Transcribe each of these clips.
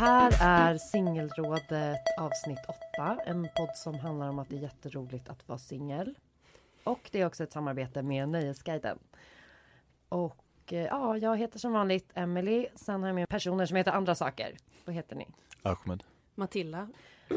här är Singelrådet avsnitt 8. En podd som handlar om att det är jätteroligt att vara singel. Och det är också ett samarbete med Nöjesguiden. Och eh, ja, jag heter som vanligt Emily. Sen har jag med personer som heter andra saker. Vad heter ni? Ahmed. Matilda.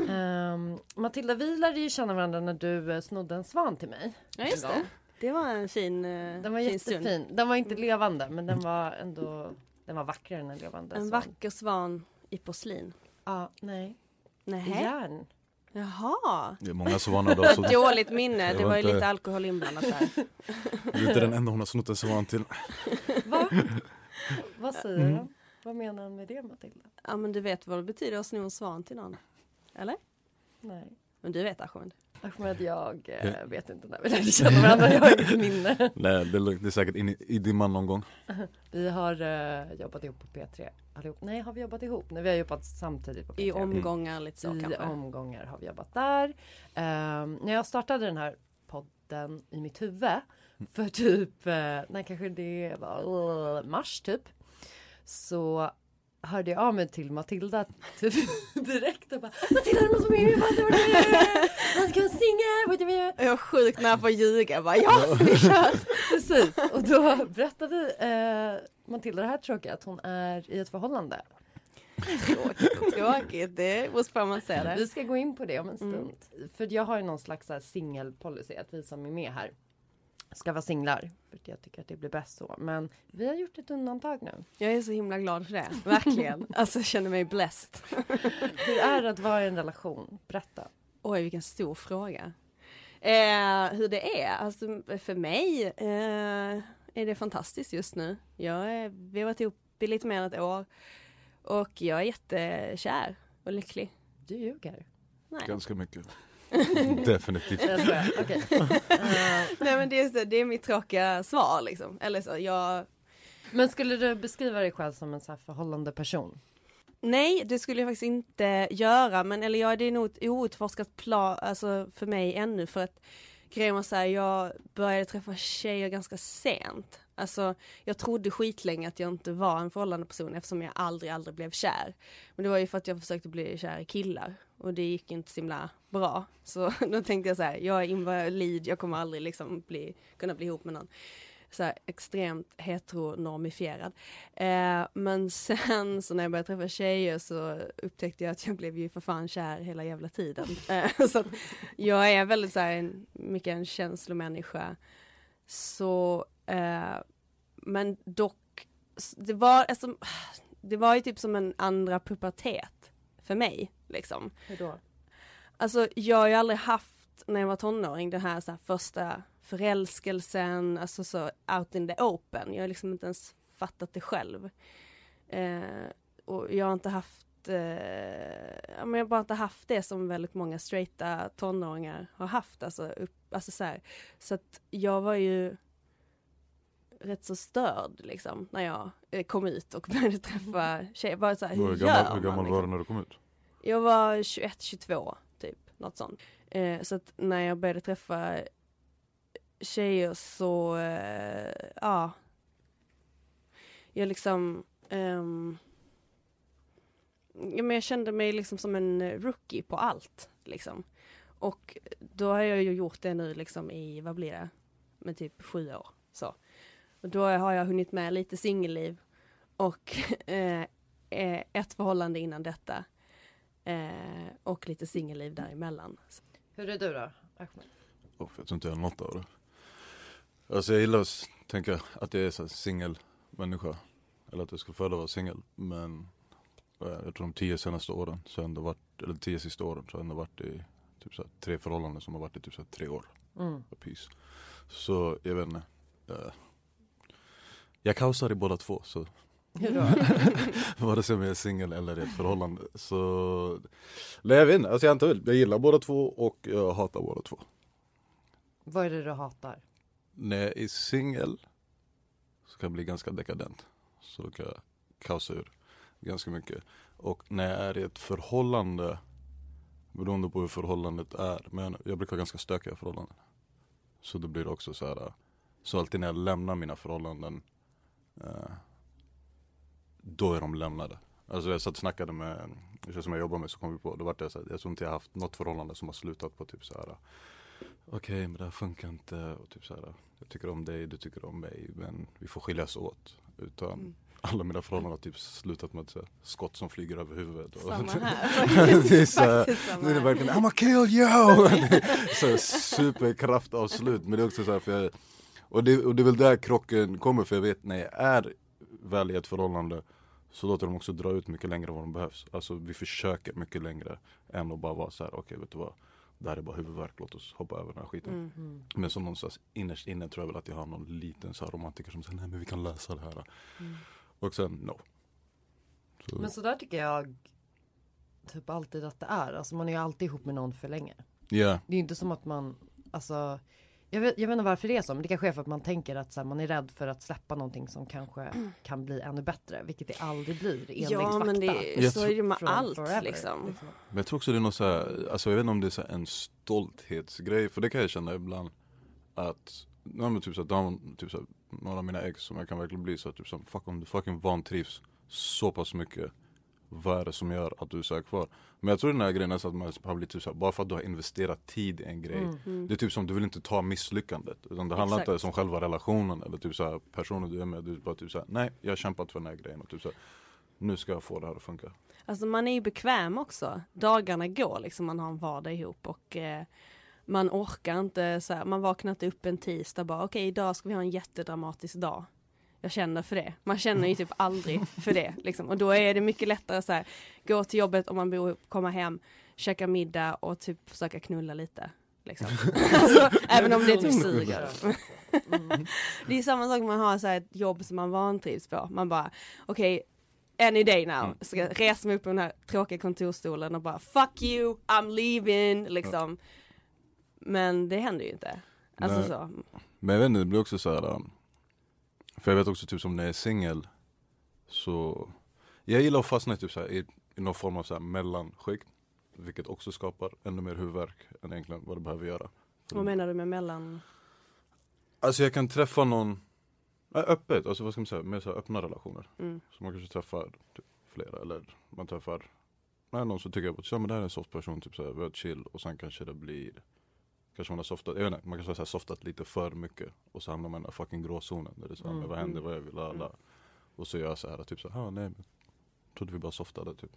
Ehm, Matilda, vi lärde ju känna varandra när du eh, snodde en svan till mig. Ja just det. Det var en fin, eh, Den var fin stund. jättefin. Den var inte levande, men den var ändå den var vackrare än en levande En svan. vacker svan i porslin. Ja, nej. Nej. Järn. Jaha. Det är många svanar då, så Dåligt minne. Det var ju lite alkohol inblandat där. är inte den enda hon har snott en svan till. Va? Vad säger Mm. han? Vad menar han med det Matilda? Ja men du vet vad det betyder att sno en svan till någon? Eller? Nej. Men du vet Ahmed? Ahmed, jag eh, vet inte när vi lärde känna varandra. Jag har inget minne. Nej, det är, lugnt. det är säkert in i, i dimman någon gång. Vi har eh, jobbat ihop på P3 allihop. Nej, har vi jobbat ihop? Nej, vi har jobbat samtidigt på P3. I omgångar lite så I kanske. omgångar har vi jobbat där. Ehm, när jag startade den här podden i mitt huvud för typ, eh, nej kanske det var eh, mars typ. Så hörde jag av mig till Matilda typ, direkt och bara Matilda du måste med är det med?" Jag var sjukt nära på att ljuga. Jag bara, ja vi kör. Precis, och då berättade eh, Matilda det här tråkiga att hon är i ett förhållande. Tråkigt tråkigt. Det måste man säga det. Vi ska gå in på det om en Mm. stund. För jag har ju någon slags singelpolicy att vi som är med här ska vara singlar. För att jag tycker att det blir bäst så. Men vi har gjort ett undantag nu. Jag är så himla glad för det. Verkligen. Alltså jag känner mig blessed. Hur är det att vara i en relation? Berätta. Oj, vilken stor fråga. Eh, hur det är? Alltså för mig eh, är det fantastiskt just nu. Jag är, vi har varit ihop i lite mer än ett år och jag är jättekär och lycklig. Du ljuger. Nej, Ganska mycket. Definitivt. Jag skojar. Okej. Eh, Nej men det är, så- det är mitt tråkiga svar liksom. Eller så, jag... men skulle du beskriva dig själv som en så här förhållande person? Nej, det skulle jag faktiskt inte göra. Men eller ja, det är nog ett outforskat plan, alltså för mig ännu. För att grejen var så här, jag började träffa tjejer ganska sent. Alltså jag trodde skitlänge att jag inte var en förhållande person eftersom jag aldrig, aldrig blev kär. Men det var ju för att jag försökte bli kär i killar. Och det gick inte så himla bra. Så då tänkte jag så här, jag är invalid, jag kommer aldrig liksom bli, kunna bli ihop med någon så här extremt heteronormifierad. Eh, men sen så när jag började träffa tjejer så upptäckte jag att jag blev ju för fan kär hela jävla tiden. Eh, så jag är väldigt så här, en, mycket en känslomänniska. Så, eh, men dock, det var, alltså, det var ju typ som en andra pubertet för mig. Liksom. Hur då? Alltså jag har ju aldrig haft, när jag var tonåring, den här, så här första förälskelsen, alltså så out in the open. Jag har liksom inte ens fattat det själv. Eh, och jag har inte haft, eh, ja, men jag har bara inte haft det som väldigt många straighta tonåringar har haft. Alltså, upp, alltså så, här. så att jag var ju rätt så störd liksom när jag eh, kom ut och började träffa tjejer. Bara så här, hur, Hur gör gammal, hur gammal liksom? var du när du kom ut? Jag var 21, 22 typ, något sånt. Eh, så att när jag började träffa tjejer så, eh, ja. jag liksom ehm, ja, men jag kände mig liksom som en rookie på allt liksom. Och då har jag ju gjort det nu liksom i, vad blir det, med typ sju år. Så. Och då har jag hunnit med lite singelliv och eh, eh, ett förhållande innan detta. Eh, och lite singelliv däremellan. Hur är du då? Ahmed? Oh, jag tror inte jag har något av det. Alltså jag gillar att tänka att jag är så här singel människa. Eller att jag skulle föredra att vara singel. Men eh, jag tror de tio senaste åren, så har jag ändå varit, eller tio sista åren, så har jag ändå varit i typ så tre förhållanden som har varit i typ så tre år. Mm. Peace. Så jag vet inte. eh, jag kaosar i båda två så? vare sig jag är singel eller i ett förhållande. Så nej jag vet inte, alltså jag inte. Jag gillar båda två och jag hatar båda två. Vad är det du hatar? När jag är singel så kan jag bli ganska dekadent. Så kan jag kaosa ur ganska mycket. Och när jag är i ett förhållande, beroende på hur förhållandet är, men jag brukar ha ganska stökiga förhållanden. Så då blir det också så här, så alltid när jag lämnar mina förhållanden, eh, då är de lämnade. Alltså jag satt och snackade med en tjej som jag jobbar med så kom vi på, då vart jag så här, jag tror inte jag haft något förhållande som har slutat på typ så här. Okej men det här funkar inte och typ så här. Jag tycker om dig, du tycker om mig men vi får skiljas åt. Utan Mm. alla mina förhållanden har typ slutat med här, skott som flyger över huvudet. Samma här det är så här, nu är det verkligen I'mma kill you! Det så superkraftavslut men det är också så här för jag, och, det, och det är väl där krocken kommer för jag vet när jag är väl i ett förhållande så låter de också dra ut mycket längre än vad de behövs. Alltså vi försöker mycket längre än att bara vara så här, okej vet du vad det här är bara huvudvärk, låt oss hoppa över den här skiten. Mm. Mm. Men som någonstans innerst inne tror jag väl att jag har någon liten så här romantiker som säger nej men vi kan lösa det här. Mm. Och sen no. Så, Men så där tycker jag typ alltid att det är. Alltså man är ju alltid ihop med någon för länge. yeah. Det är ju inte som att man, alltså jag vet, jag vet inte varför det är så, men det kanske är för att man tänker att så här, man är rädd för att släppa någonting som kanske kan bli ännu bättre, vilket det aldrig blir enligt Ja fakta. men det, så är det med allt forever, liksom. Men jag tror också det är något så här, alltså jag vet inte om det är så här en stolthetsgrej, för det kan jag känna ibland att, ja men typ så de, typ så här, några av mina ex som jag kan verkligen bli så här, typ så här, fuck om du fucking vantrivs så pass mycket, vad är det som gör att du är kvar? Men jag tror den här grejen är så att man har blivit typ så här, bara för att du har investerat tid i en grej, Mm. det är typ som du vill inte ta misslyckandet, utan det handlar inte Exakt. om själva relationen eller typ så här, personen du är med, du är bara typ så här, nej jag har kämpat för den här grejen och typ så här, nu ska jag få det här att funka. Alltså man är ju bekväm också. Dagarna går liksom, man har en vardag ihop och eh, man orkar inte så här, man vaknar inte upp en tisdag bara okej idag ska vi ha en jättedramatisk dag. Jag känner för det. Man känner ju typ aldrig för det liksom. Och då är det mycket lättare så här, gå till jobbet om man bor ihop, komma hem, käka middag och typ försöka knulla lite. Liksom. alltså, även om det typ suger. Mm. Det är samma sak om man har så här ett jobb som man vantrivs på. Man bara, okej, any day now. Ska jag resa mig upp på den här tråkiga kontorsstolen och bara fuck you, I'm leaving, liksom. Men det händer ju inte. Alltså Nej. så. Men jag vet inte, det blir också så här. För jag vet också typ som när jag är singel Så Jag gillar att fastna typ så här, i, i någon form av så här mellanskikt Vilket också skapar ännu mer huvudvärk än egentligen vad det behöver göra Vad menar du med mellan? Alltså jag kan träffa någon Öppet, alltså vad ska man säga, mer så här öppna relationer Mm. Så man kanske träffar typ, flera eller man träffar Nej någon som tycker att ja, men det här är en soft person, typ så här, vi har chill och sen kanske det blir Kanske man har softat, jag vet inte, man kanske har så här softat lite för mycket Och så hamnar man i den där fucking gråzonen där det är så här, Mm, men vad händer, mm. vad jag vill, alla Och så gör jag så här typ så här, ah, nej men Trodde vi bara softade typ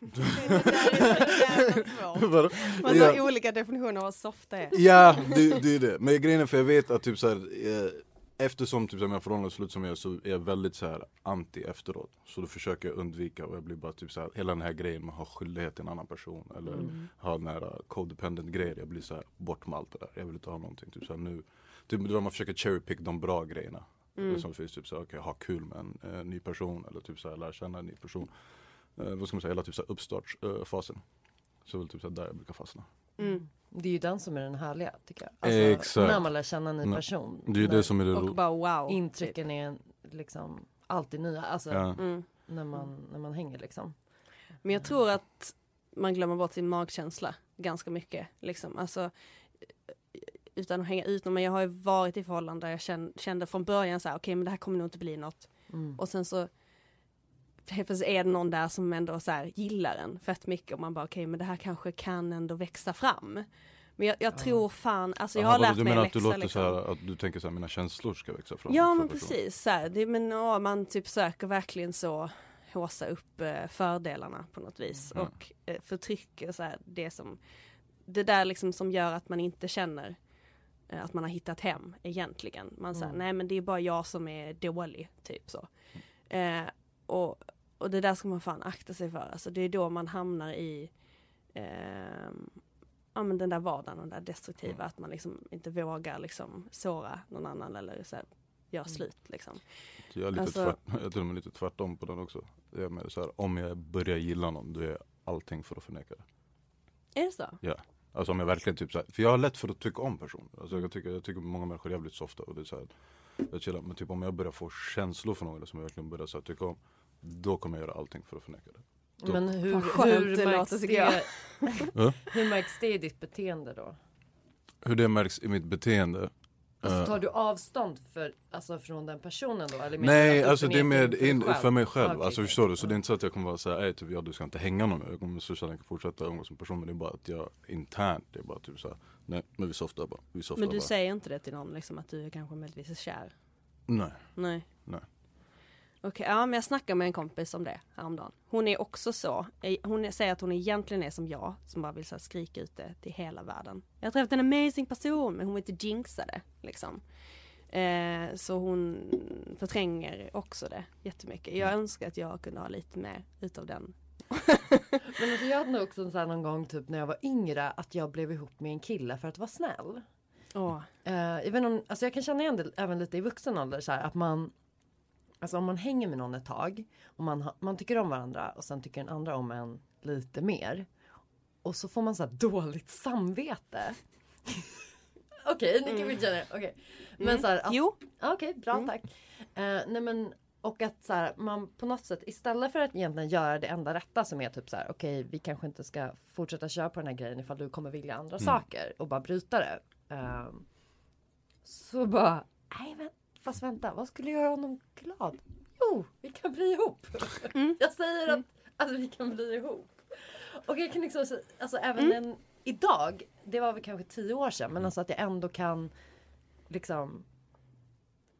Vadå? Man Ja. har olika definitioner av vad softa är. Ja, det, det är det. Men grejen är för jag vet att typ så här, eh, eftersom typ så förhållanden är slut som jag är så är jag väldigt så här anti efteråt. Så då försöker jag undvika och jag blir bara typ så här, hela den här grejen med att ha skyldighet till en annan person eller Mm. ha den här uh, codependent grejer. Jag blir så här bort med allt det där. Jag vill inte ha någonting. Typ så här, nu, typ då man försöker cherry pick de bra grejerna. Mm. Som finns typ så här, okej ha kul med en eh, ny person eller typ så här, lära känna en ny person. Eh, vad ska man säga, hela typ så här uppstartsfasen. så är väl typ så där jag brukar fastna. Mm. Det är ju den som är den härliga tycker jag. Alltså, Exakt. När man lär känna en ny Nej. person. Det är ju det som är det Och bara wow. Intrycken är liksom alltid nya. Alltså ja. Mm. när, man, när man hänger liksom. Men jag tror att man glömmer bort sin magkänsla ganska mycket. Liksom. Alltså, utan att hänga ut någon, men jag har ju varit i förhållanden där jag kände, kände från början så här, okej men det här kommer nog inte bli något. Mm. Och sen så helt plötsligt är det någon där som ändå så här gillar en fett mycket och man bara okej men det här kanske kan ändå växa fram. Men jag, jag tror fan, alltså jag Jaha, har lärt du mig menar att du växa låter liksom. så här, att du tänker så här, mina känslor ska växa fram? Ja men precis, så här, det, men ja, man typ söker verkligen så håsa upp eh, fördelarna på något vis Mm. och eh, förtrycker så här, det som det där liksom som gör att man inte känner eh, att man har hittat hem egentligen. Man säger Mm. nej men det är bara jag som är dålig, typ så. Eh, och, och det där ska man fan akta sig för, alltså det är då man hamnar i ehm, ja men den där vardagen, den där destruktiva, att man liksom inte vågar liksom såra någon annan eller så här, göra Mm. slut liksom. Jag är lite Alltså- tvärt, jag är till och med lite tvärtom på den också. Jag mer så här, om jag börjar gilla någon, då är allting för att förneka det. Är det så? Alltså om jag verkligen typ så här, för jag har lätt för att tycka om personer. Alltså jag tycker, jag tycker många människor är jävligt softa och det är så här, jag chillar. Men typ om jag börjar få känslor för någon som jag verkligen börjar så här, tycka om. Då kommer jag göra allting för att förneka det. Då- Men hur, hur, det märks det, hur märks det i ditt beteende då? Hur det märks i mitt beteende. Alltså eh, tar du avstånd för, alltså, från den personen då? Eller Nej, alltså det är med dig in, för mig själv. Okej, alltså förstår du? Så Ja. det är inte så att jag kommer vara såhär, typ ja du ska inte hänga någon mer. Jag kommer så känna fortsätta umgås som person. Men det är bara att jag internt, det är bara typ såhär, nej men vi softar bara. Vi softar Men du bara. säger inte det till någon liksom att du kanske möjligtvis är kär? Nej. Nej. Nej. Okej, ja men jag snackade med en kompis om det häromdagen. Hon är också så. Eh, Hon säger att hon egentligen är som jag, som bara vill så skrika ut det till hela världen. Jag har träffat en amazing person, men hon vill inte jinxa det liksom. Eh, så hon förtränger också det jättemycket. Jag önskar att jag kunde ha lite mer utav den. Men alltså, jag hade nog också här någon gång typ när jag var yngre att jag blev ihop med en kille för att vara snäll. Åh, Uh, jag, vet inte om, alltså jag kan känna igen det även lite i vuxen ålder så här, att man Alltså om man hänger med någon ett tag och man, man tycker om varandra och sen tycker den andra om en lite mer. Och så får man så här dåligt samvete. Okej, ni kan väl känna det. Okej. Men så här, att, Jo, Okej, bra Mm. tack. Eh, nej men, och att så här, man på något sätt istället för att egentligen göra det enda rätta som är typ så här, okej vi kanske inte ska fortsätta köra på den här grejen ifall du kommer vilja andra saker och bara bryta det. Eh, så bara, nej men fast vänta, vad skulle göra honom glad? Jo, vi kan bli ihop. Mm. Jag säger att, att vi kan bli ihop. Och jag kan liksom, så- alltså även Mm. en, idag, det var väl kanske tio år sedan, men alltså att jag ändå kan liksom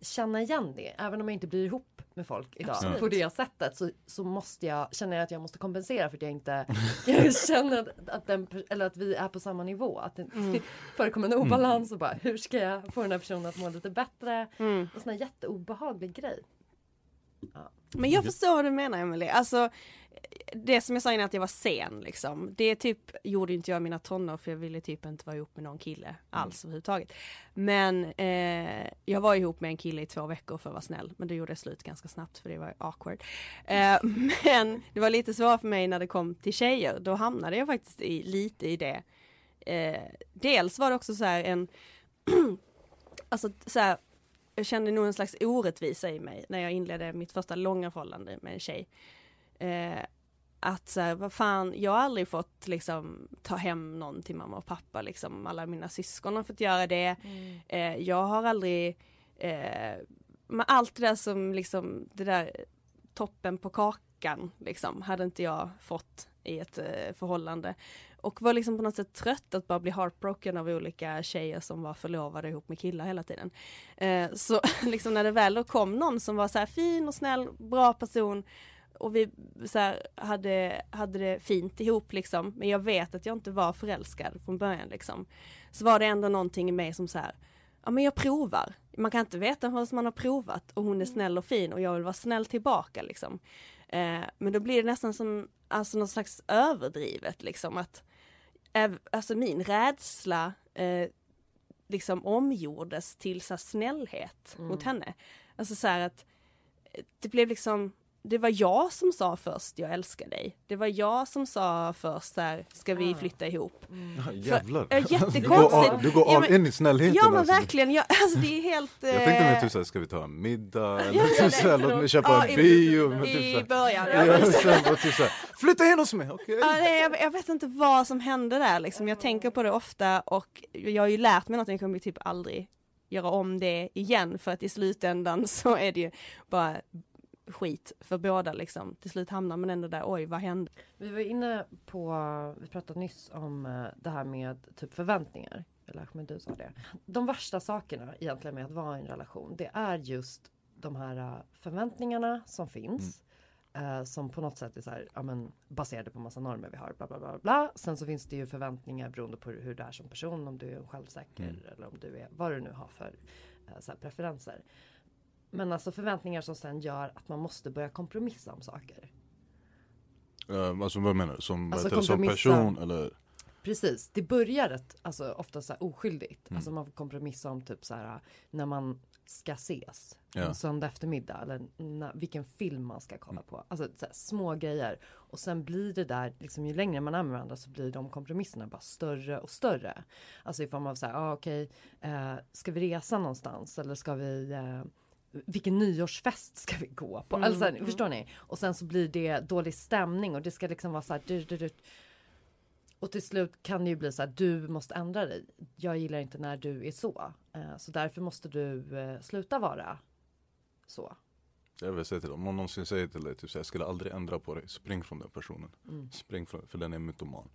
känna igen det. Även om jag inte blir ihop med folk idag Absolut. på det sättet så, så måste jag, känner jag att jag måste kompensera för att jag inte jag känner att, att, den, eller att vi är på samma nivå. Att det Mm. förekommer en obalans och bara hur ska jag få den här personen att må lite bättre? Mm. En sån här jätteobehaglig grej. Men jag förstår vad du menar Emelie. Alltså, det som jag sa innan att jag var sen liksom. Det typ gjorde inte jag i mina tonår för jag ville typ inte vara ihop med någon kille alls överhuvudtaget. Men eh, jag var ihop med en kille i två veckor för att vara snäll. Men det gjorde jag slut ganska snabbt för det var awkward. Eh, men det var lite svårare för mig när det kom till tjejer. Då hamnade jag faktiskt i, lite i det. Eh, dels var det också så här en Alltså så här, jag kände nog en slags orättvisa i mig när jag inledde mitt första långa förhållande med en tjej. Eh, att så här, vad fan, jag har aldrig fått liksom ta hem någon till mamma och pappa liksom. Alla mina syskon har fått göra det. Eh, jag har aldrig, eh, med allt det där som liksom, det där toppen på kakan liksom, hade inte jag fått i ett eh, förhållande. Och var liksom på något sätt trött att bara bli heartbroken av olika tjejer som var förlovade ihop med killar hela tiden. Eh, så liksom när det väl då kom någon som var så här fin och snäll, bra person och vi så här, hade, hade det fint ihop liksom, men jag vet att jag inte var förälskad från början liksom. Så var det ändå någonting i mig som så här, ja men jag provar. Man kan inte veta förrän man har provat och hon är snäll och fin och jag vill vara snäll tillbaka liksom. Eh, men då blir det nästan som, alltså något slags överdrivet liksom att, alltså min rädsla eh, liksom omgjordes till så snällhet mot henne. Alltså så att eh, det blev liksom det var jag som sa först jag älskar dig. Det var jag som sa först så här, ska vi Ah. flytta ihop? Ja, jävlar. Ja, Du går jättekonstigt. all, du går Ja, all men- in i snällheten Ja men alltså. verkligen, jag, alltså det är helt... Jag tänkte eh, mer typ såhär, ska vi ta en middag? Eller Ja, typ det- såhär, låt mig köpa ja, en i- bio. Men I typ såhär, början. ja, Ja, sen typ såhär, flytta in hos mig, okej? Ja, nej, jag, jag vet inte vad som hände där liksom. Jag tänker på det ofta och jag har ju lärt mig något, jag kommer typ aldrig göra om det igen för att i slutändan så är det ju bara skit för båda liksom. Till slut hamnar man ändå där, oj vad hände? Vi var inne på, vi pratade nyss om eh, det här med typ förväntningar. Eller Ahmed du sa det. De värsta sakerna egentligen med att vara i en relation det är just de här eh, förväntningarna som finns. eh, som på något sätt är så här, ja, men, baserade på massa normer vi har. Bla, bla, bla, bla. Sen så finns det ju förväntningar beroende på hur du är som person. Om du är självsäker eller om du är vad du nu har för eh, så här, preferenser. Men alltså förväntningar som sen gör att man måste börja kompromissa om saker. Uh, alltså vad menar du? Som, Alltså, alltså, som person eller? Precis, det börjar rätt, alltså ofta så här oskyldigt. Mm. Alltså man får kompromissa om typ så här när man ska ses Ja. en söndag eftermiddag eller när, vilken film man ska kolla på. Alltså så här, små grejer. Och sen blir det där, liksom ju längre man är med varandra så blir de kompromisserna bara större och större. Alltså i form av så här, ah, okej, eh, ska vi resa någonstans eller ska vi eh, vilken nyårsfest ska vi gå på? Mm, Alltså, så här, mm. Förstår ni? Och sen så blir det dålig stämning och det ska liksom vara så här. Du, du, du. Och till slut kan det ju bli så här. Du måste ändra dig. Jag gillar inte när du är så. Eh, så därför måste du eh, sluta vara så. Jag vill säga till dem, om någon någonsin säger till dig typ så här, jag skulle aldrig ändra på dig, spring från den personen. Mm. Spring från, för den är mytoman.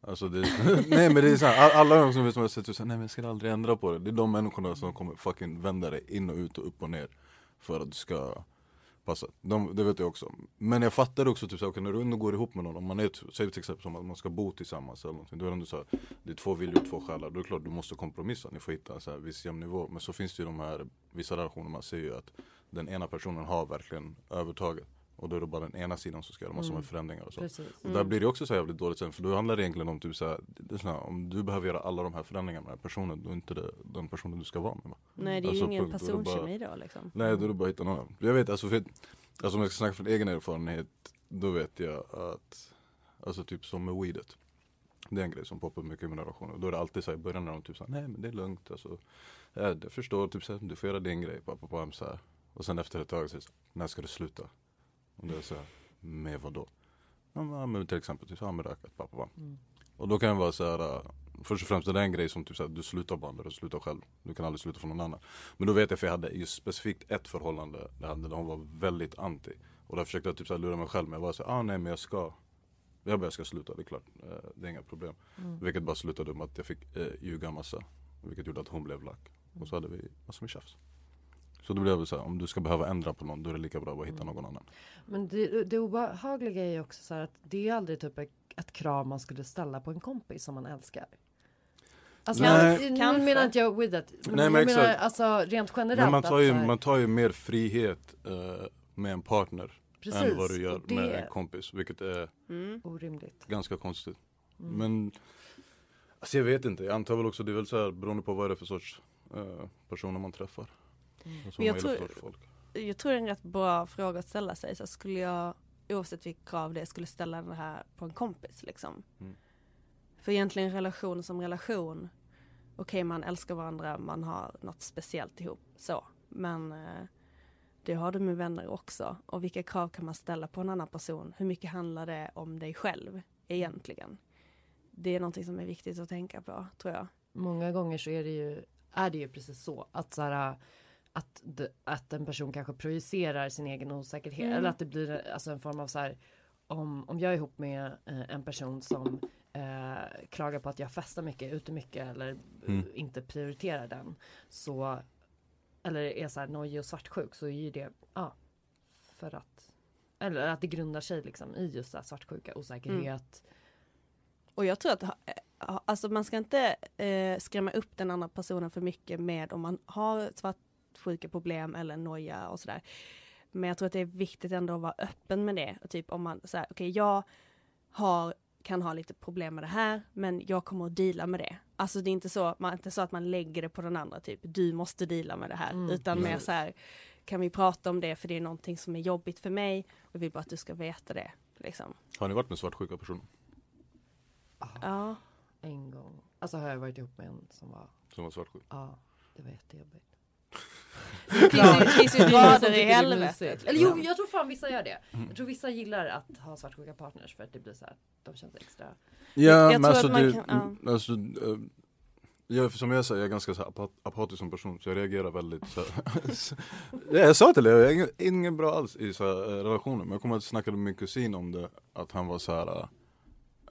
Alltså det, nej men det är såhär, all- alla de som vet som har sett nej men jag ska aldrig ändra på det. Det är de människorna som kommer fucking vända dig in och ut och upp och ner. För att du ska passa. De, det vet jag också. Men jag fattar också typ såhär, okay, när du ändå går ihop med någon, om man är, typ, säg till exempel som att man ska bo tillsammans eller någonting. Då är det ändå såhär, det är två viljor, två själar. Då är det klart du måste kompromissa, ni får hitta en så här viss jämn nivå. Men så finns det ju de här, vissa relationer man ser ju att den ena personen har verkligen övertaget. Och då är det bara den ena sidan som ska göra massor med Mm. förändringar och så. Precis. Och där blir det också så här jävligt dåligt sen för då handlar det egentligen om typ så här, så här, om du behöver göra alla de här förändringarna med den här personen då är inte det den personen du ska vara med. Va? Nej det är Alltså, ju ingen punkt, då personkemi då liksom. Nej då är det bara att hitta någon annan. Jag vet alltså, för, alltså om jag ska snacka från egen erfarenhet då vet jag att Alltså typ som med weedet. Det är en grej som poppar mycket i mina relationer. Då är det alltid så här i början när de typ såhär, nej men det är lugnt alltså. Jag förstår, typ såhär, du får göra din grej. Pappa, pappa, så här. Och sen efter ett tag så så här, när ska du sluta? Och det är så här, med vad då? Ja men till exempel, typ här med rökat, pappa, pappa. Mm. Och då kan det vara så här, äh, först och främst det är en grej som typ så här, du slutar bara när du slutar själv. Du kan aldrig sluta från någon annan. Men då vet jag för jag hade just specifikt ett förhållande där hon var väldigt anti. Och där försökte jag typ så här lura mig själv men jag var så här, ah nej men jag ska jag bara, jag ska sluta, det är klart. Eh, Det är inga problem. Mm. Vilket bara slutade med att jag fick eh, ljuga massa. Vilket gjorde att hon blev lack. Och så hade vi massor med tjafs. Så då blev det så här, om du ska behöva ändra på någon då är det lika bra att hitta någon annan. Men det, det obehagliga är ju också så här att det är aldrig typ ett, ett krav man skulle ställa på en kompis som man älskar. Alltså, Nej. jag, nu menar inte jag with it. Men Nej, jag men menar exakt. alltså rent generellt. Men man tar, ju, man tar ju mer frihet eh, med en partner Precis, än vad du gör det med en kompis. Vilket är Mm. orimligt. ganska konstigt. Mm. Men alltså jag vet inte, jag antar väl också det är väl så här beroende på vad det är för sorts eh, personer man träffar. Mm. Men jag tror-. Jag tror det är en rätt bra fråga att ställa sig. Så skulle jag, oavsett vilket krav det är, skulle ställa det här på en kompis liksom. Mm. För egentligen relation som relation. Okej man älskar varandra, man har något speciellt ihop. Så. Men eh, det har du med vänner också. Och vilka krav kan man ställa på en annan person? Hur mycket handlar det om dig själv egentligen? Det är någonting som är viktigt att tänka på, tror jag. Många gånger så är det ju, är det ju precis så att så här, att, att en person kanske projicerar sin egen osäkerhet Mm. eller att det blir alltså en form av så här om, om jag är ihop med eh, en person som eh, klagar på att jag festar mycket, ute mycket eller Mm. inte prioriterar den så eller är så här nojig och svartsjuk så är ju det ja för att eller att det grundar sig liksom i just så här svartsjuka, osäkerhet. Och jag tror att eh, alltså man ska inte eh, skrämma upp den andra personen för mycket med om man har svartsjukeproblem eller noja och sådär. Men jag tror att det är viktigt ändå att vara öppen med det. Och typ om man säger, okej jag har, kan ha lite problem med det här, men jag kommer att deala med det. Alltså det är inte så, man, inte så att man lägger det på den andra, typ du måste deala med det här, Mm. utan mer så här, kan vi prata om det för det är någonting som är jobbigt för mig och jag vill bara att du ska veta det. Liksom. Har ni varit med svartsjuka personer? Ja. En gång. Alltså har jag varit ihop med en som var, Som var svartsjuk? ja, det var jättejobbigt. Det finns ju, finns ju grader i helvetet. Eller jo, jag tror fan vissa gör det. Jag tror vissa gillar att ha svartsjuka partners för att det blir så här, de känns extra. Ja jag men alltså, att man det, kan- alltså eh, jag, som jag säger, jag är ganska så här, apa- apatisk som person så jag reagerar väldigt så här, ja, Jag sa till dig, jag är ingen, ingen bra alls i så här, eh, relationer men jag kommer att snacka med min kusin om det Att han var så här,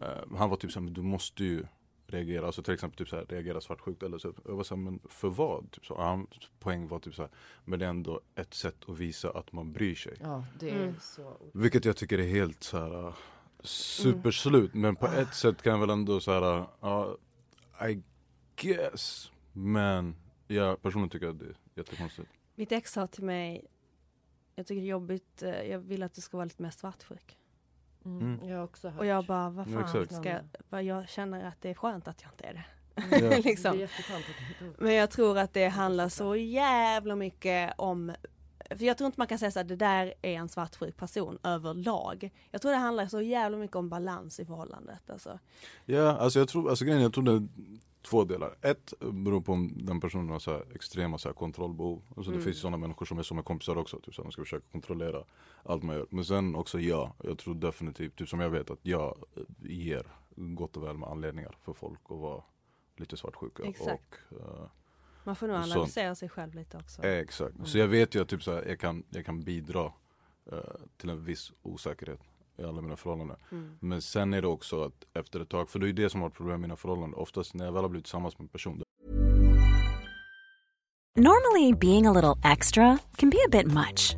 eh, han var typ såhär, du måste ju reagera, alltså till exempel typ så här, reagera svartsjukt eller så Jag var såhär, men för vad? Typ så, och hans poäng var typ så här, men det är ändå ett sätt att visa att man bryr sig Ja, det är Mm. så. vilket jag tycker är helt så här uh, superslut men på ett sätt kan jag väl ändå så här, uh, ja, I guess. Men ja, personligen tycker jag det är jättekonstigt. Mitt ex sa till mig, jag tycker det är jobbigt, eh, jag vill att du ska vara lite mer svartsjuk. Mm. Mm. Jag har också hört. Och jag bara, vad fan ska jag, vad jag känner att det är skönt att jag inte är det. Det liksom. Men jag tror att det handlar så jävla mycket om för jag tror inte man kan säga så att det där är en svartsjuk person överlag. Jag tror det handlar så jävla mycket om balans i förhållandet. Alltså. Ja, alltså jag tror, alltså grejen jag tror det två delar. Ett beror på om den personen har så här extrema så här kontrollbehov. Alltså det Mm. finns sådana människor som är som är kompisar också, typ så här, de ska försöka kontrollera allt man gör. Men sen också ja, jag tror definitivt, typ som jag vet att jag ger gott och väl med anledningar för folk att vara lite svartsjuka. Exakt. Och, eh, Man får nog så- analysera sig själv lite också. Exakt, så jag vet ju att typ så här, jag, kan, jag kan bidra eh, till en viss osäkerhet i alla mina förhållanden. Mm. Men sen är det också att efter ett tag, för det är det som har varit problem i mina förhållanden. Oftast när jag väl har blivit tillsammans med en person, Normally, being a little extra can be a bit much,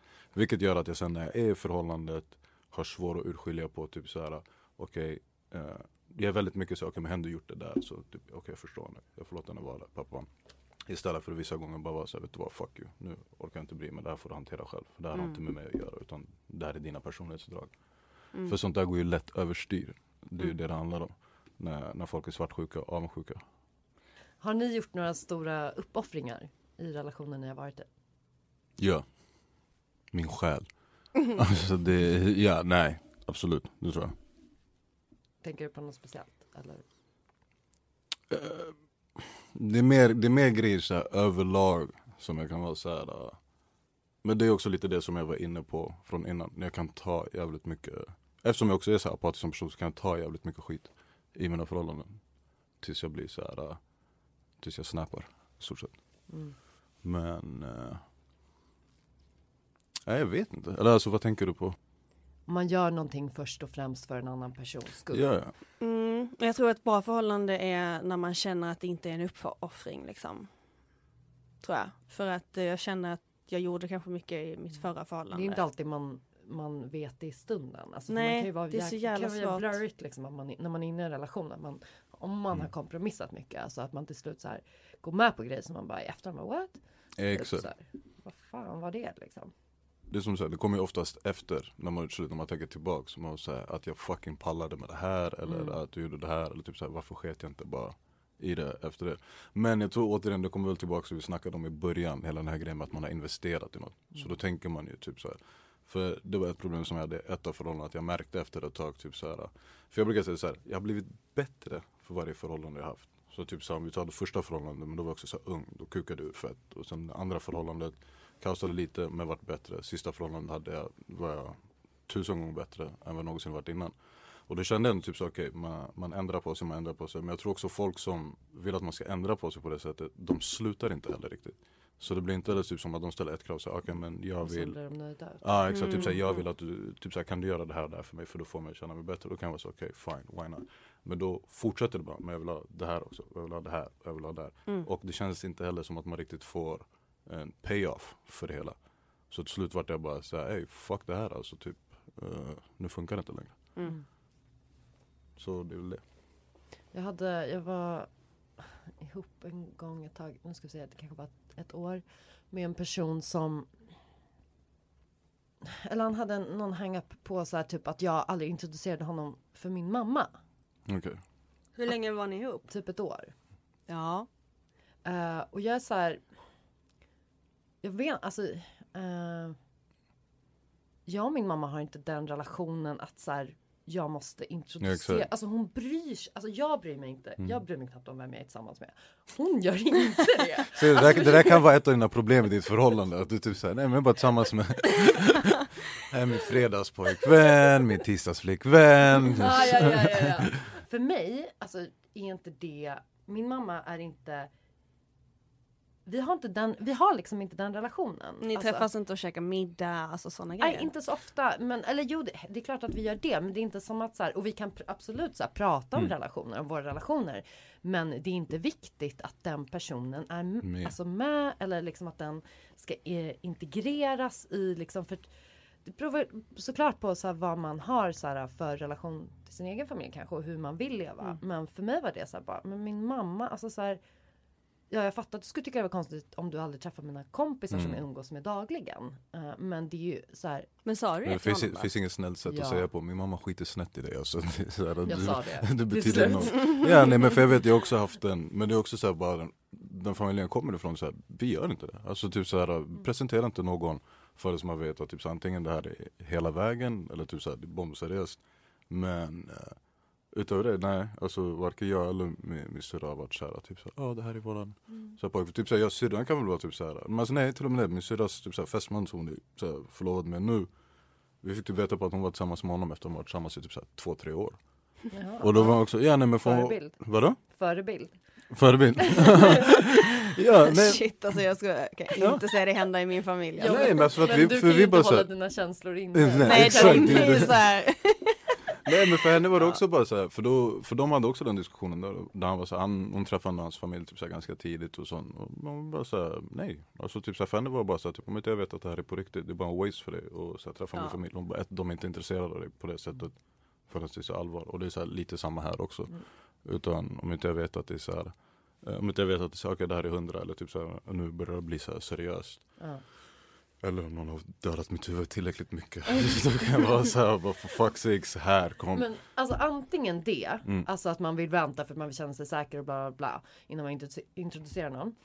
Vilket gör att jag sen när jag är i förhållandet har svårt att urskilja på typ så här, okej, eh, jag är väldigt mycket så, okej men hen du gjort det där så typ, okej jag förstår nu, jag får låta henne vara där, pappa. Istället för att vissa gånger bara vara så här, vet du vad, fuck you, nu orkar jag inte bry mig, det här får du hantera själv. För det här har inte med mig att göra, utan det här är dina personlighetsdrag. För sånt där går ju lätt överstyr. Det är ju det det handlar om. När, när folk är svartsjuka och avundsjuka. Har ni gjort några stora uppoffringar i relationen ni har varit i? Ja. Min själ. Alltså det, ja nej. Absolut, det tror jag. Tänker du på något speciellt? Eller? Det är mer, det är mer grejer så här, överlag som jag kan vara så här. äh, Men det är också lite det som jag var inne på från innan. Jag kan ta jävligt mycket. Eftersom jag också är så här apatisk som person så kan jag ta jävligt mycket skit i mina förhållanden. Tills jag blir så här. äh, Tills jag snappar i stort sett. Mm. Men. äh, Nej jag vet inte. Eller alltså vad tänker du på? Man gör någonting först och främst för en annan persons skull. Ja, ja. Mm, jag tror att ett bra förhållande är när man känner att det inte är en uppoffring liksom. Tror jag. För att eh, jag känner att jag gjorde kanske mycket i mitt förra Det är förhållande. inte alltid man, man vet det i stunden. Alltså, Nej, man kan ju vara det är så jävla kan vara svårt. blurrigt liksom, att man, när man är inne i en relation. Att man, om man Mm. har kompromissat mycket. Alltså att man till slut så här, går med på grejer som man bara i efterhand bara what? Typ Exakt. så här, vad fan var det liksom? Det är som sagt, det kommer ju oftast efter när man, när man tänker tillbaks. Man säger att jag fucking pallade med det här eller Mm. att du gjorde det här eller typ så här, varför sket jag inte bara i det efter det. Men jag tror återigen, det kommer väl tillbaka till vi snackade om i början, hela den här grejen med att man har investerat i något. Så då tänker man ju typ så här. För det var ett problem som jag hade ett av förhållandena, att jag märkte efter ett tag typ så här. För jag brukar säga så här, jag har blivit bättre för varje förhållande jag haft. Så typ så här, om vi tar det första förhållandet, men då var jag också så ung, då kukade ur fett. Och sen det andra förhållandet, kaosade lite men vart bättre. Sista förhållandet hade jag, var jag tusen gånger bättre än vad någonsin varit innan. Och då kände jag ändå typ så okej, man, man ändrar på sig, man ändrar på sig. Men jag tror också folk som vill att man ska ändra på sig på det sättet, de slutar inte heller riktigt. Så det blir inte heller typ som att de ställer ett krav, så okej men jag vill blir de nöjda. Ja exakt, typ såhär, jag Mm. vill att du, typ såhär, kan du göra det här och det här för mig för då får mig känna mig bättre. Då kan jag vara så, okej fine, why not? Men då fortsätter det bara, men jag vill ha det här också, jag vill ha det här, jag vill ha det här. Mm. Och det känns inte heller som att man riktigt får en payoff för det hela. Så till slut vart jag bara såhär, ey fuck det här alltså typ, eh, nu funkar det inte längre. Mm. Så det är väl det. Jag hade, jag var ihop en gång ett tag, nu ska vi se, det kanske var ett, ett år. Med en person som eller han hade någon hang-up på så här typ att jag aldrig introducerade honom för min mamma. Okej. Hur länge var ni ihop? Typ ett år. Ja. Eh, och jag är så här. Jag vet, alltså. eh, jag och min mamma har inte den relationen att så här. Jag måste introducera. Mm. alltså hon bryr sig, alltså jag bryr mig inte, jag bryr mig knappt om vem jag är tillsammans med. Hon gör inte det. Så det, där, det där kan vara ett av dina problem i ditt förhållande, att du typ säger nej men jag är bara tillsammans med Nej, min fredagspojkvän, min tisdagsflickvän. ja, ja, ja, ja, ja. För mig, alltså är inte det, min mamma är inte vi har inte den, vi har liksom inte den relationen. Ni Alltså- träffas inte och käkar middag, alltså sådana grejer? Nej, inte så ofta. Men, eller jo, det, det är klart att vi gör det. Men det är inte som att så här, och vi kan pr- absolut så här, prata om relationer, om våra relationer. Men det är inte viktigt att den personen är Med. Alltså med eller liksom att den ska eh, integreras i liksom för det beror såklart på så här, vad man har så här, för relation till sin egen familj kanske och hur man vill leva. Men för mig var det så här bara, men min mamma, alltså så här Ja jag fattar att du skulle tycka det var konstigt om du aldrig träffar mina kompisar som jag umgås med dagligen. Eh, men det är ju så här, Men sa du Det det finns, det finns inget snällt sätt Ja. att säga på, min mamma skiter snett i dig alltså. Det så här, Jag du, sa det. det betyder slut. något. Ja nej men för jag vet jag har också haft den, men det är också så här bara den familjen kommer ifrån så här, vi gör inte det. Alltså typ så här, presentera inte någon förrän man vet att typ så antingen det här är hela vägen eller typ så här, det är bombseriöst. Men uh, utöver det, nej, alltså varken jag eller min, min syrra har varit såhär, typ såhär, ja det här är våran så här, pojkvän. Typ såhär, jag syrran kan väl vara typ såhär, men alltså, nej till och med det, min syrras typ såhär, fästman som hon är såhär, förlovad med nu. Vi fick typ veta på att hon var tillsammans med honom efter att de varit tillsammans i typ såhär, två, tre år. jaha, Och då var hon också, ja nej men för hon- Förebild. Vadå? förebild. Förebild? ja, nej. Shit alltså jag ska kan Ja. inte se det hända i min familj. Ja, nej men alltså för att men vi, du för kan ju vi inte bara hålla såhär, dina känslor inne. Nej, Nej exakt, det det är ju det. Nej men för henne var det också bara så här, för, då, för de hade också den diskussionen där, där han var så här, han, hon träffade hans familj typ så här, ganska tidigt och sånt. Och man bara så här, nej. Alltså typ så här, för henne var det bara så här, typ, om inte jag vet att det här är på riktigt, det är bara en waste för dig och så här, träffa min Ja. familj. Hon bara, ett, de är inte intresserade av dig på det sättet. Förrän det är så allvar. Och det är så här, lite samma här också. Utan om inte jag vet att det är så här, eh, om inte jag vet att det är så här, okej det här är hundra eller typ så här, nu börjar det bli så här seriöst. Ja. Eller om någon har dödat mitt huvud tillräckligt mycket. Då kan jag vara så här, bara för fuck's sake, så här kom. Men alltså antingen det, Mm. alltså att man vill vänta för att man vill känna sig säker och bla bla bla innan man introdu- introducerar någon.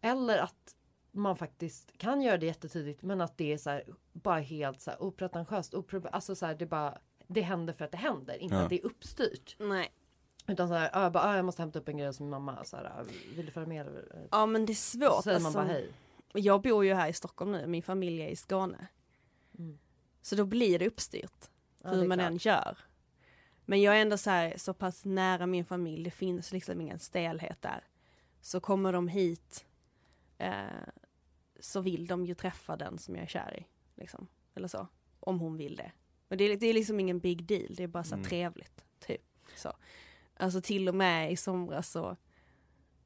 Eller att man faktiskt kan göra det jättetidigt men att det är så här, bara helt så här opretentiöst. Opro- alltså så här, det bara det händer för att det händer, inte Ja. att det är uppstyrt. Nej. Utan så här, jag, bara, jag måste hämta upp en grej hos min mamma. Så här, vill du följa med? Eller? Ja men det är Så svårt. säger man alltså. bara hej. Jag bor ju här i Stockholm nu, min familj är i Skåne. Mm. Så då blir det uppstyrt. Ja, hur det man klart. än gör. Men jag är ändå så, här, så pass nära min familj, det finns liksom ingen stelhet där. Så kommer de hit eh, så vill de ju träffa den som jag är kär i. Liksom. Eller så. Om hon vill det. Och det, är, det är liksom ingen big deal, det är bara så Mm. trevligt. Typ. Så. Alltså till och med i somras så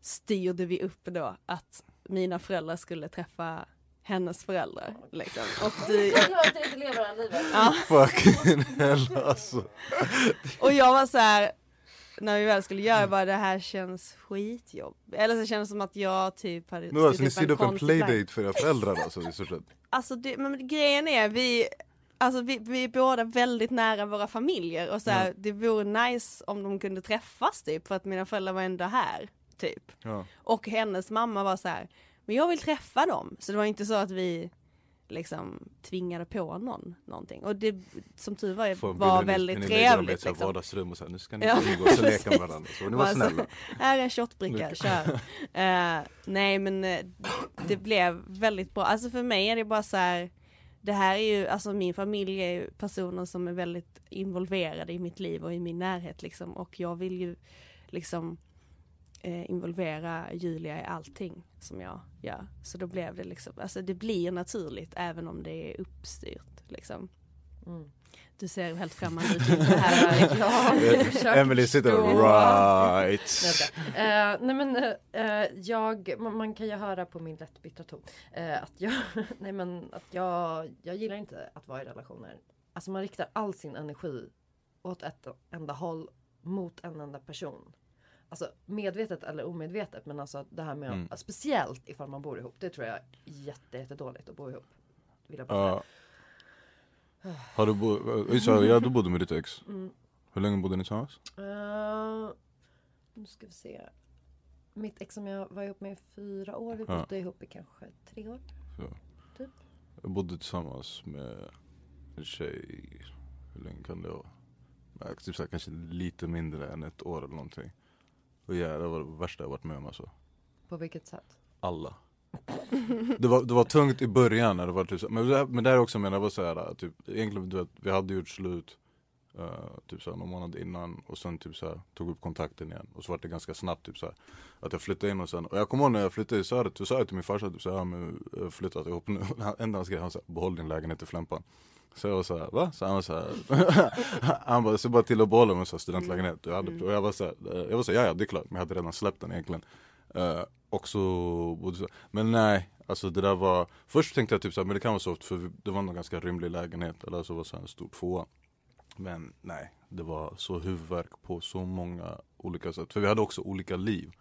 styrde vi upp då att mina föräldrar skulle träffa hennes föräldrar. Liksom. Och, du, jag inte lever det här livet. ja. Fucking hell alltså. Och jag var så här. när vi väl skulle göra bara det här känns skitjobb. Eller så känns det som att jag typ hade Nu alltså, ni upp styrde upp en playdate för era föräldrar alltså i stort sett. Alltså det, men grejen är vi Alltså vi, vi är båda väldigt nära våra familjer och så här, Ja. det vore nice om de kunde träffas typ för att mina föräldrar var ändå här. Typ. Ja. Och hennes mamma var så här, men jag vill träffa dem. Så det var inte så att vi liksom tvingade på någon någonting. Och det som tur var, Får- var ni- väldigt ni trevligt. här Liksom. vardagsrum och så här, nu ska ni Ja, umgås och leka med varandra. Så ni var Bara så, snälla. Här är en shotbricka, kör. Eh, nej men eh, det blev väldigt bra. Alltså för mig är det bara så här. Det här är ju, alltså min familj är ju personer som är väldigt involverade i mitt liv och i min närhet liksom. Och jag vill ju liksom eh, involvera Julia i allting som jag gör. Så då blev det liksom, alltså det blir naturligt även om det är uppstyrt liksom. Mm. Du ser helt främmande ut det här. Jag försöker Emily sitter right. Nej, eh, nej men eh, jag, man, man kan ju höra på min lätt bittra ton eh, att jag, nej men att jag, jag gillar inte att vara i relationer. Alltså man riktar all sin energi åt ett enda håll mot en enda person. Alltså medvetet eller omedvetet men alltså det här med att, Mm. speciellt ifall man bor ihop. Det tror jag är jätte, jättedåligt att bo ihop. Vill jag bara säga. Ja. Har du bott, ja du bodde med ditt ex. Mm. Hur länge bodde ni tillsammans? Eh, nu ska vi se. Mitt ex som jag var ihop med i fyra år. Vi bodde ihop i kanske tre år. Så. Typ. Jag bodde tillsammans med en tjej, hur länge kan det vara? Typ så här, kanske lite mindre än ett år eller någonting. Och ja, det var det värsta jag varit med om alltså. På vilket sätt? Alla. Det var, det var tungt i början när det var typ så, men, det, men det är också menar jag var så här, typ, egentligen du vet, vi hade gjort slut eh, typ så här, någon månad innan och sen typ så här, tog upp kontakten igen och så var det ganska snabbt typ så här, att jag flyttade in och sen, och jag kommer ihåg när jag flyttade i Söder, så sa jag till min farsa typ så här, ja, men jag har flyttat ihop nu, enda han skrev, han sa behåll din lägenhet i Flämpan så jag var såhär, va? Så han var såhär, han bara, så bara till att behålla min studentlägenhet. Och jag, hade, och jag var såhär, jag var såhär, ja ja det är klart, men jag hade redan släppt den egentligen. Eh, och så, men nej, alltså det där var, först tänkte jag typ såhär, men det kan vara soft för det var en ganska rymlig lägenhet, eller så var det en stor tvåa. Men nej, det var så huvudvärk på så många olika sätt. För vi hade också olika liv.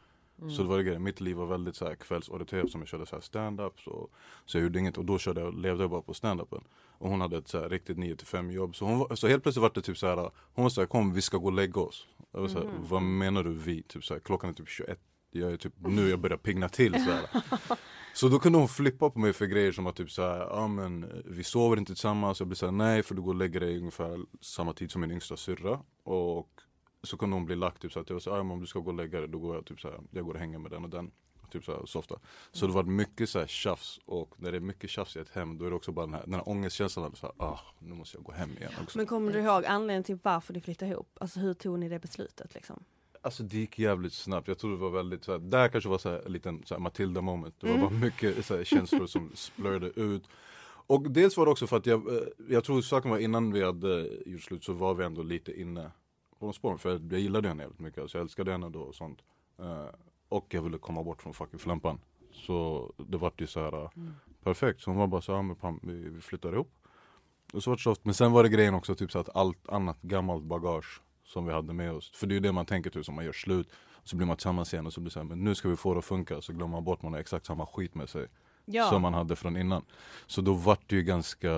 Så det var det grejen, mitt liv var väldigt så här kvällsorienterat som jag körde så här stand-up så, så jag gjorde inget och då körde jag, levde jag bara på stand-upen. Och hon hade ett så här riktigt 9 till 5 jobb så, hon var, så helt plötsligt var det typ så här hon var så här, kom vi ska gå och lägga oss. Jag var så här, vad menar du vi? Typ så här, klockan är typ 21, jag är typ nu jag börjar pigna till så här. Så då kunde hon flippa på mig för grejer som att typ såhär, ja men eh, vi sover inte tillsammans. Jag blir såhär, nej för du går och lägger dig ungefär samma tid som min yngsta syrra. Och så kunde hon bli lagt typ att jag men om du ska gå och lägga dig då går jag typ såhär, jag går och hänger med den och den. Typ såhär softa. Så det var mycket såhär tjafs och när det är mycket tjafs i ett hem då är det också bara den här, den här ångestkänslan av såhär, ah nu måste jag gå hem igen också. Men kommer du ihåg anledningen till varför ni flyttade ihop? Alltså hur tog ni det beslutet liksom? Alltså det gick jävligt snabbt. Jag tror det var väldigt såhär, där kanske var såhär, en liten såhär, Matilda moment. Det var bara mycket såhär, känslor som splurrade ut. Och dels var det också för att jag, eh, jag tror saken var innan vi hade gjort slut så var vi ändå lite inne på spåren. För jag, gillade henne jävligt mycket, alltså jag älskade henne då och sånt. Eh, och jag ville komma bort från fucking Flämpan. Så det vart ju såhär perfekt. Så hon var bara så här, men pam, vi, vi flyttar ihop. Och så vart soft. Men sen var det grejen också typ så att allt annat gammalt bagage som vi hade med oss. För det är ju det man tänker typ som man gör slut. Så blir man tillsammans igen och så blir det så här, men nu ska vi få det att funka. Så glömmer man bort man har exakt samma skit med sig. Ja. Som man hade från innan. Så då vart det ju ganska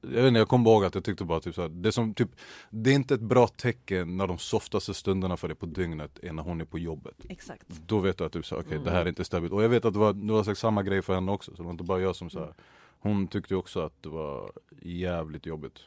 jag vet inte, jag kommer ihåg att jag tyckte bara typ såhär, det, som, typ, det är inte ett bra tecken när de softaste stunderna för dig på dygnet är när hon är på jobbet. Exakt. Då vet du att typ, så, okay, det här är inte stabilt. Och jag vet att det var, det var sagt samma grej för henne också. Så det var inte bara jag som så här, Hon tyckte också att det var jävligt jobbigt.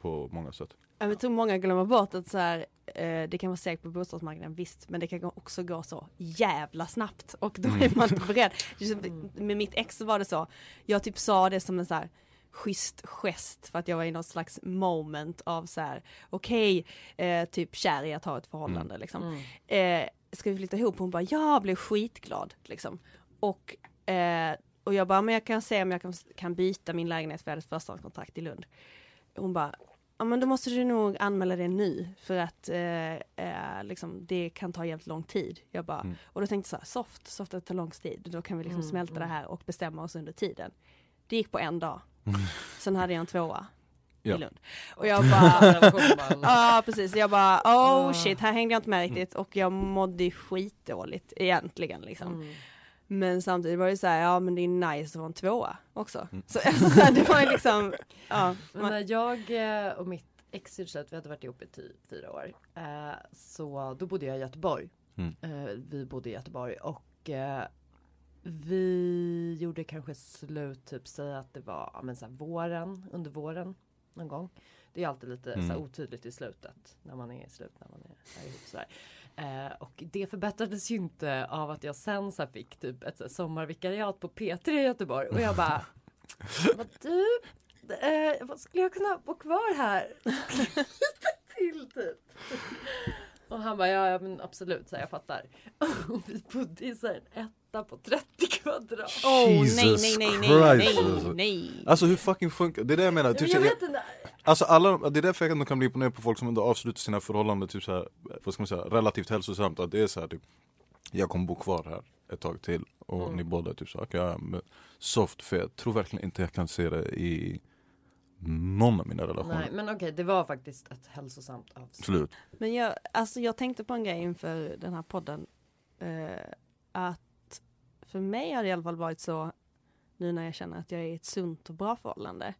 På många sätt. Jag tror många glömmer bort att så här, eh, det kan vara segt på bostadsmarknaden, visst, men det kan också gå så jävla snabbt och då är man inte beredd. Just Med mitt ex så var det så, jag typ sa det som en så här schysst gest för att jag var i något slags moment av så här, okej, eh, typ kär i att ha ett förhållande liksom. Eh, ska vi flytta ihop? Hon bara, ja, blev skitglad liksom. Och, eh, och jag bara, men jag kan se om jag kan, kan byta min lägenhet för jag hade ett förstahandskontrakt i Lund. Hon bara, ja men då måste du nog anmäla det nu för att eh, eh, liksom, det kan ta jävligt lång tid. Jag bara, och då tänkte jag så här, soft, soft att det tar lång tid, då kan vi liksom smälta det här och bestämma oss under tiden. Det gick på en dag. Sen hade jag en tvåa. Ja. i Lund. Och jag bara, ja precis, jag bara oh shit, här hängde jag inte med riktigt och jag mådde skitdåligt egentligen liksom. Mm. Men samtidigt var det så här, ja men det är nice att vara en tvåa också. Mm. Så alltså, så här, det var ju liksom, ja. Men när jag eh, och mitt ex i vi hade varit ihop i typ fyra år. Eh, så då bodde jag i Göteborg. Mm. Eh, vi bodde i Göteborg och eh, vi gjorde kanske slut, typ säga att det var men så här, våren, under våren någon gång. Det är alltid lite så här, Mm. otydligt i slutet när man är i slut, när man är, är ihop sådär. Eh, och det förbättrades ju inte av att jag sen så här, fick typ ett så här, sommarvikariat på P3 i Göteborg och jag bara Vad du, eh, vad skulle jag kunna bo kvar här? Till typ. Och han bara, ja, ja men absolut, så här, jag fattar. Och vi bodde i så här, en etta på 30 kvadrat. oh nej Jesus nej nej nej Christ, nej alltså. nej. Alltså hur fucking funkar det? är det jag menar. Typ, jag vet inte. alltså alla, det är därför jag kan bli imponerad på folk som ändå avslutar sina förhållanden typ så här, vad ska man säga, relativt hälsosamt. Att det är så här typ, jag kommer bo kvar här ett tag till och Mm. ni båda typ så, okej ja, men soft för jag tror verkligen inte jag kan se det i någon av mina relationer. Nej men okej, det var faktiskt ett hälsosamt avslut. Absolut. Men jag, alltså jag tänkte på en grej inför den här podden. Eh, att för mig har det i alla fall varit så, nu när jag känner att jag är i ett sunt och bra förhållande,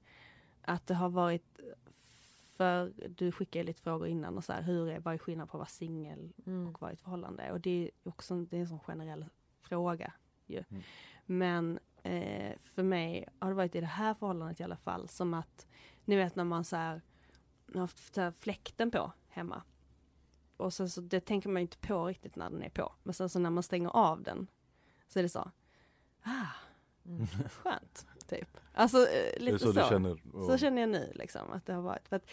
att det har varit, för du skickade lite frågor innan och så här, hur är, vad är skillnaden på att vara singel Mm. och vara i ett förhållande? Och det är också det är en sån generell fråga ju. Mm. Men eh, för mig har det varit i det här förhållandet i alla fall som att, ni vet när man så här, har haft så här fläkten på hemma. Och sen så, det tänker man ju inte på riktigt när den är på. Men sen så när man stänger av den så är det så, ah, Mm. skönt, typ. Alltså eh, lite så, så. känner? och- Så känner jag nu liksom att det har varit. För att,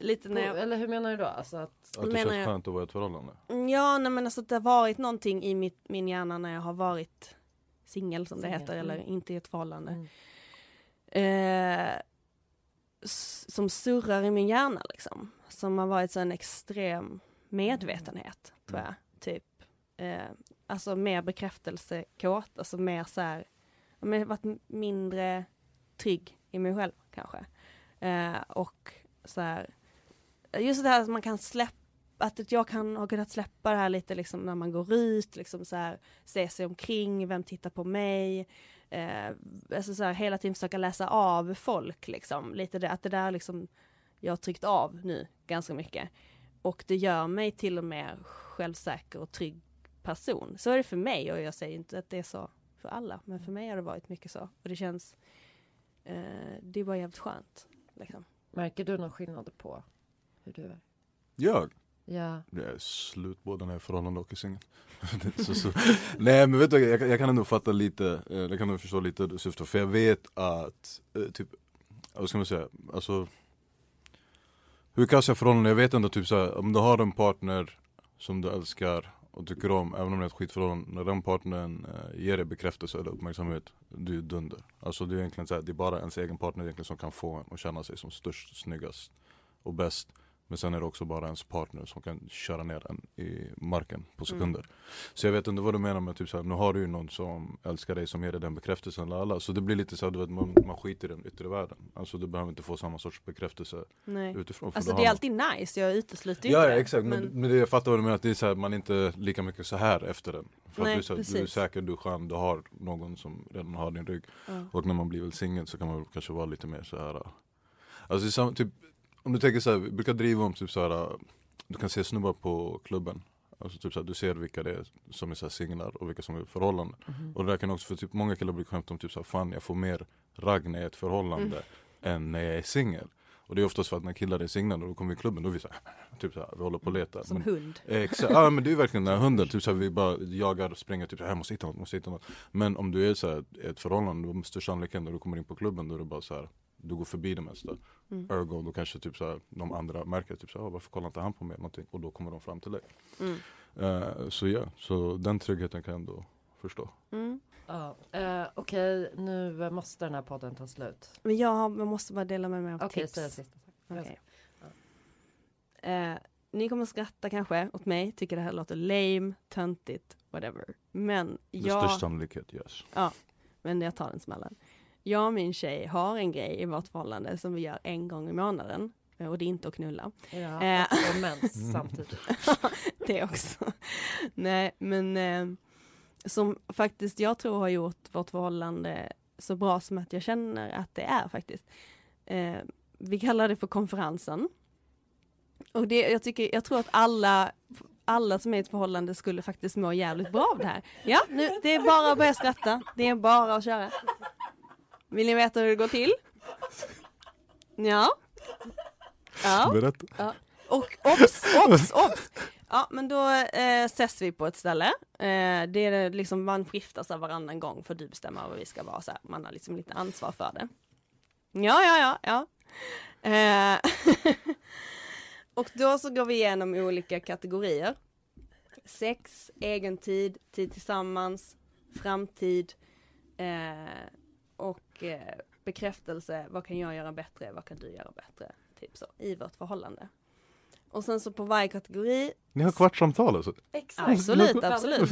lite när jag, Eller hur menar du då? Alltså att, att det menar känns jag- skönt att vara i ett förhållande? Ja, nej men alltså det har varit någonting i mitt, min hjärna när jag har varit singel som det Singel, heter, eller mm. inte i ett förhållande. Mm. Eh, som surrar i min hjärna liksom. Som har varit så en extrem medvetenhet, tror jag. Typ. Eh, alltså mer bekräftelsekåt, alltså mer så här, jag har varit mindre trygg i mig själv kanske. Eh, och så här, just det här att man kan släppa att jag kan ha kunnat släppa det här lite liksom när man går ut, liksom så här, se sig omkring, vem tittar på mig? Eh, alltså så här, hela tiden försöka läsa av folk liksom. Lite det, att det där liksom, jag har tryckt av nu ganska mycket. Och det gör mig till och med självsäker och trygg person. Så är det för mig och jag säger inte att det är så för alla. Men för mig har det varit mycket så. Och det känns, eh, det är bara jävligt skönt. Liksom. märker du någon skillnad på hur du är? Jag? Ja. Jag är slut både när här förhållandet och i singel. Nej men vet du, jag, jag kan ändå fatta lite, eh, jag kan ändå förstå lite du syftar För jag vet att, eh, typ, vad ska man säga, alltså Hur kassiga förhållanden, jag vet ändå typ såhär, om du har en partner som du älskar och tycker om, även om det är ett skitförhållande, när den partnern eh, ger dig bekräftelse eller uppmärksamhet, du är dunder. Alltså det är egentligen så här, det är bara ens egen partner egentligen som kan få en att känna sig som störst, snyggast och bäst. Men sen är det också bara ens partner som kan köra ner en i marken på sekunder. Så jag vet inte vad du menar med typ såhär, nu har du ju någon som älskar dig som ger dig den bekräftelsen alla. Så det blir lite så här, du vet, man, man skiter i den yttre världen. Alltså du behöver inte få samma sorts bekräftelse Nej. utifrån. för Alltså det är alltid nice, jag utesluter ju Ja, inte ja exakt, men, men det, jag fattar vad du menar, att det är så här, man är inte lika mycket så här efter den. För Nej, att du, är så, här, du är säker, du är skön, du har någon som redan har din rygg. Ja. Och när man blir väl singel så kan man väl kanske vara lite mer så här. äh, Alltså typ, om du tänker så här, vi brukar driva om typ så här. äh, Du kan se snubbar på klubben. Alltså typ så här, du ser vilka det är som är så här singlar och vilka som är i förhållande. Och det där kan också, för typ många killar brukar skämta om typ så här, fan jag får mer ragg när jag är ett förhållande än när jag är singel. Och det är oftast för att när killar är singlar och då kommer vi i klubben då är vi så här, typ så här, vi håller på och letar. Som Men- hund. Exakt, ja men det är verkligen den här hunden, typ såhär, vi bara jagar och springer, typ jag måste hitta något, måste hitta något Men om du är såhär, i ett förhållande, då största sannolikhet när du kommer in på klubben då är det bara såhär Du går förbi det mesta Mm. Ergo, då kanske typ såhär, de andra märker typ såhär, "Ah, varför kollar inte han på mig någonting? Och då kommer de fram till dig Mm. Eh, Så ja, så den tryggheten kan jag ändå förstå Mm. ja. Eh, Okej, nu måste den här podden ta slut. Men jag, har- jag måste bara dela med mig av Okej, tips. säg sista. Eh, ni kommer skratta kanske åt mig, tycker det här låter lame, töntigt, whatever. Men Med jag, största sannolikhet yes men jag tar den smällen. Jag och min tjej har en grej i vårt förhållande som vi gör en gång i månaden. eh, Och det är inte att knulla. Ja, Eh. och mens samtidigt. det också. Nej, men eh, som faktiskt jag tror har gjort vårt förhållande så bra som att jag känner att det är faktiskt. Eh, vi kallar det för konferensen. Och det, jag, tycker, jag tror att alla, alla som är i ett förhållande skulle faktiskt må jävligt bra av det här. Ja, nu, det är bara att börja skratta. Det är bara att köra. Vill ni veta hur det går till? Ja. Ja. Berätta. Ja. Och obs, obs, obs! Ja men då eh, ses vi på ett ställe. Eh, det är liksom, man skiftar sig varannan gång för du bestämmer vad vi ska vara så här. Man har liksom lite ansvar för det. Ja, ja, ja, ja. Eh, och då så går vi igenom olika kategorier. Sex, egen tid, tid tillsammans, framtid eh, och eh, bekräftelse. Vad kan jag göra bättre? Vad kan du göra bättre? Typ så, i vårt förhållande. Och sen så på varje kategori, Ni har kvartssamtal alltså? Exakt. Absolut, absolut.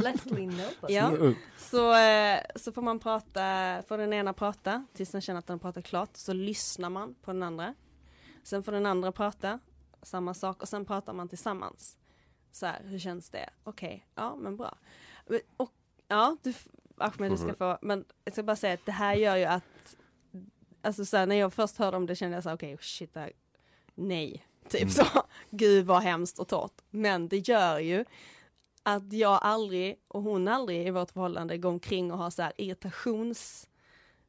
Ja, så, eh, så får man prata, får den ena prata tills den känner att den pratar klart, så lyssnar man på den andra. Sen får den andra prata, samma sak, och sen pratar man tillsammans. Så här, hur känns det? Okej, ja men bra. Och ja, du, Ahmed du ska få, men jag ska bara säga att det här gör ju att, alltså så här, när jag först hörde om det kände jag så här, okej shit, det här, nej, typ så. Gud vad hemskt och torrt. Men det gör ju att jag aldrig och hon aldrig i vårt förhållande går omkring och har så här irritations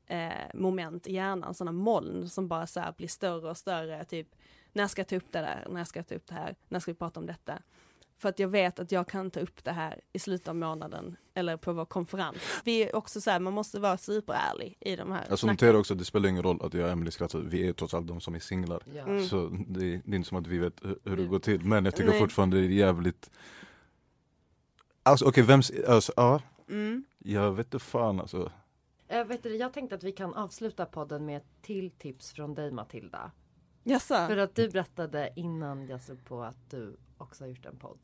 eh, moment i hjärnan, sådana moln som bara så blir större och större, typ när ska jag ta upp det där, när ska jag ta upp det här, när ska vi prata om detta? För att jag vet att jag kan ta upp det här i slutet av månaden eller på vår konferens. Vi är också så här, man måste vara superärlig i de här Alltså snacken. notera också det spelar ingen roll att jag och Emily skrattar, vi är trots allt de som är singlar. Ja. Mm. Så det, det är inte som att vi vet hur, det går till. Men jag tycker Nej. fortfarande det är jävligt Alltså okej, vems, alltså ja, Mm. jag vet inte fan alltså. Jag, vet du, jag tänkte att vi kan avsluta podden med ett till tips från dig Matilda. Jaså? För att du berättade innan jag såg på att du också har gjort en podd.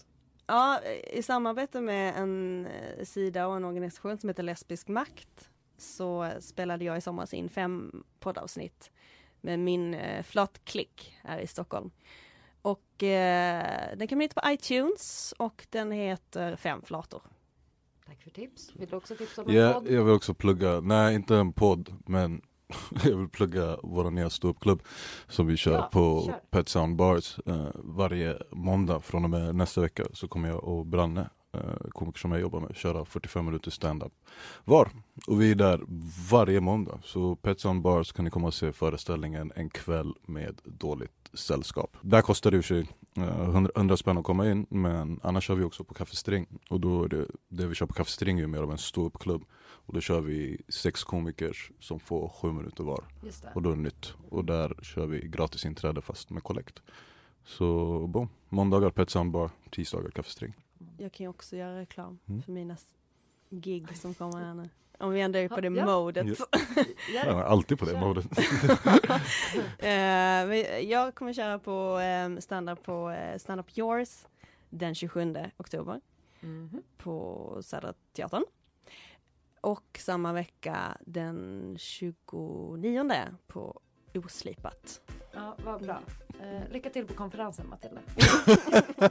Ja, i samarbete med en eh, sida och en organisation som heter Lesbisk makt så spelade jag i somras in fem poddavsnitt med min eh, flatklick här i Stockholm. Och eh, den kan man hitta på iTunes och den heter Fem flator. Tack för tips. Vill du också tipsa om en Ja, podd? jag vill också plugga, nej inte en podd men jag vill plugga vår nya ståuppklubb som vi kör Ja, på kör. Pet Sound Bars eh, varje måndag från och med nästa vecka så kommer jag och Branne, eh, komiker som jag jobbar med, köra 45 minuter stand-up var. Och vi är där varje måndag. Så Pet Sound Bars kan ni komma och se föreställningen en kväll med dåligt sällskap. Där kostar det i och för sig eh, 100, 100 spänn att komma in men annars kör vi också på Café String. Och då är det, det vi kör på Café String är mer av en ståuppklubb. Och då kör vi sex komiker som får sju minuter var. Just det. Och då är det nytt. Och där kör vi gratis inträde fast med kollekt. Så boom. Måndagar Pet Sound Bar, tisdagar Café String. Jag kan ju också göra reklam Mm. för mina gig som kommer här nu. Om vi ändå är på det Ja. modet. Ja. Är alltid på det Kör. modet. Eh, jag kommer köra på eh, stand-up på eh, Stand Up Yours den 27 oktober Mhm. på Södra Teatern. Och samma vecka den 29 på Oslipat. Ja, vad bra. Eh, lycka till på konferensen Matilda.